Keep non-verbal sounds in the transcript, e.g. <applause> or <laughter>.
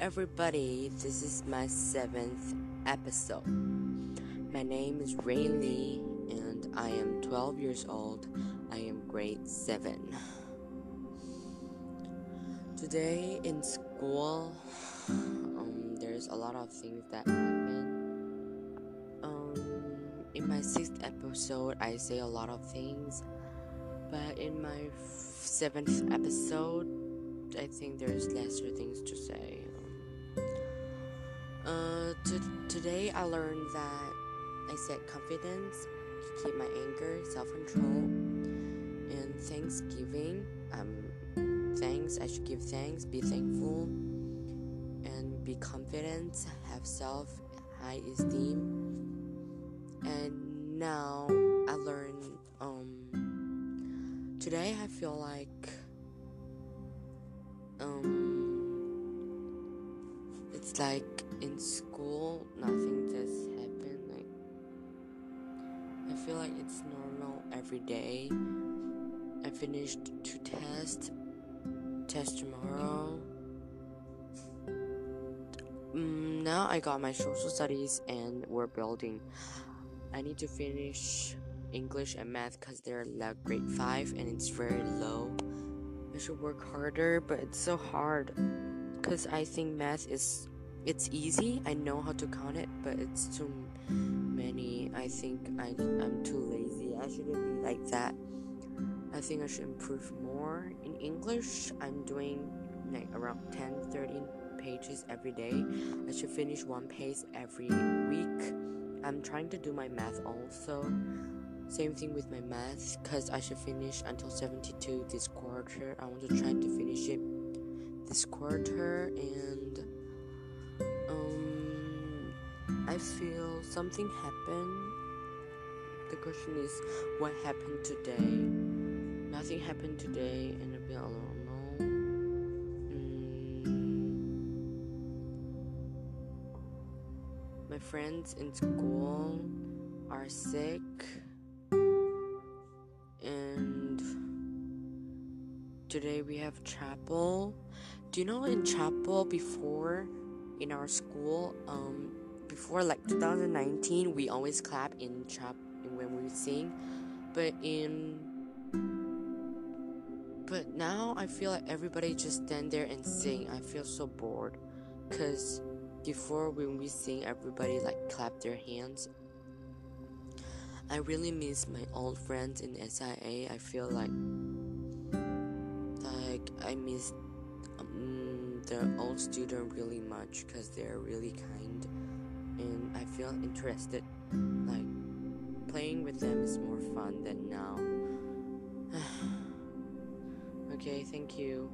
everybody, this is my seventh episode. My name is Ray Lee, and I am 12 years old. I am grade 7. Today in school, um, there's a lot of things that happen. Um, in my sixth episode, I say a lot of things, but in my seventh episode, I think there's lesser things to say. To, today I learned that I said confidence, keep my anger, self control, and Thanksgiving. Um, thanks. I should give thanks, be thankful, and be confident, have self high esteem. And now I learned. Um, today I feel like um, it's like in school, nothing just happened. Like, I feel like it's normal every day. I finished two tests. Test tomorrow. Mm, now I got my social studies and we're building. I need to finish English and math because they're like grade 5 and it's very low. I should work harder, but it's so hard because I think math is it's easy. I know how to count it, but it's too many. I think I I'm too lazy. I shouldn't be like that. I think I should improve more in English. I'm doing like around 10 13 pages every day. I should finish one page every week. I'm trying to do my math also. Same thing with my math, because I should finish until 72 this quarter. I want to try to finish it this quarter, and I feel something happened. The question is, what happened today? Nothing happened today, and I feel alone. Mm. My friends in school are sick. And today we have chapel. Do you know in chapel before in our school, um, before like 2019, we always clap in chap when we sing, but in but now I feel like everybody just stand there and sing. I feel so bored, cause before when we sing, everybody like clap their hands. I really miss my old friends in SIA. I feel like like I miss um, the old student really much because they're really kind and I feel interested like playing with them is more fun than now. <sighs> Okay thank you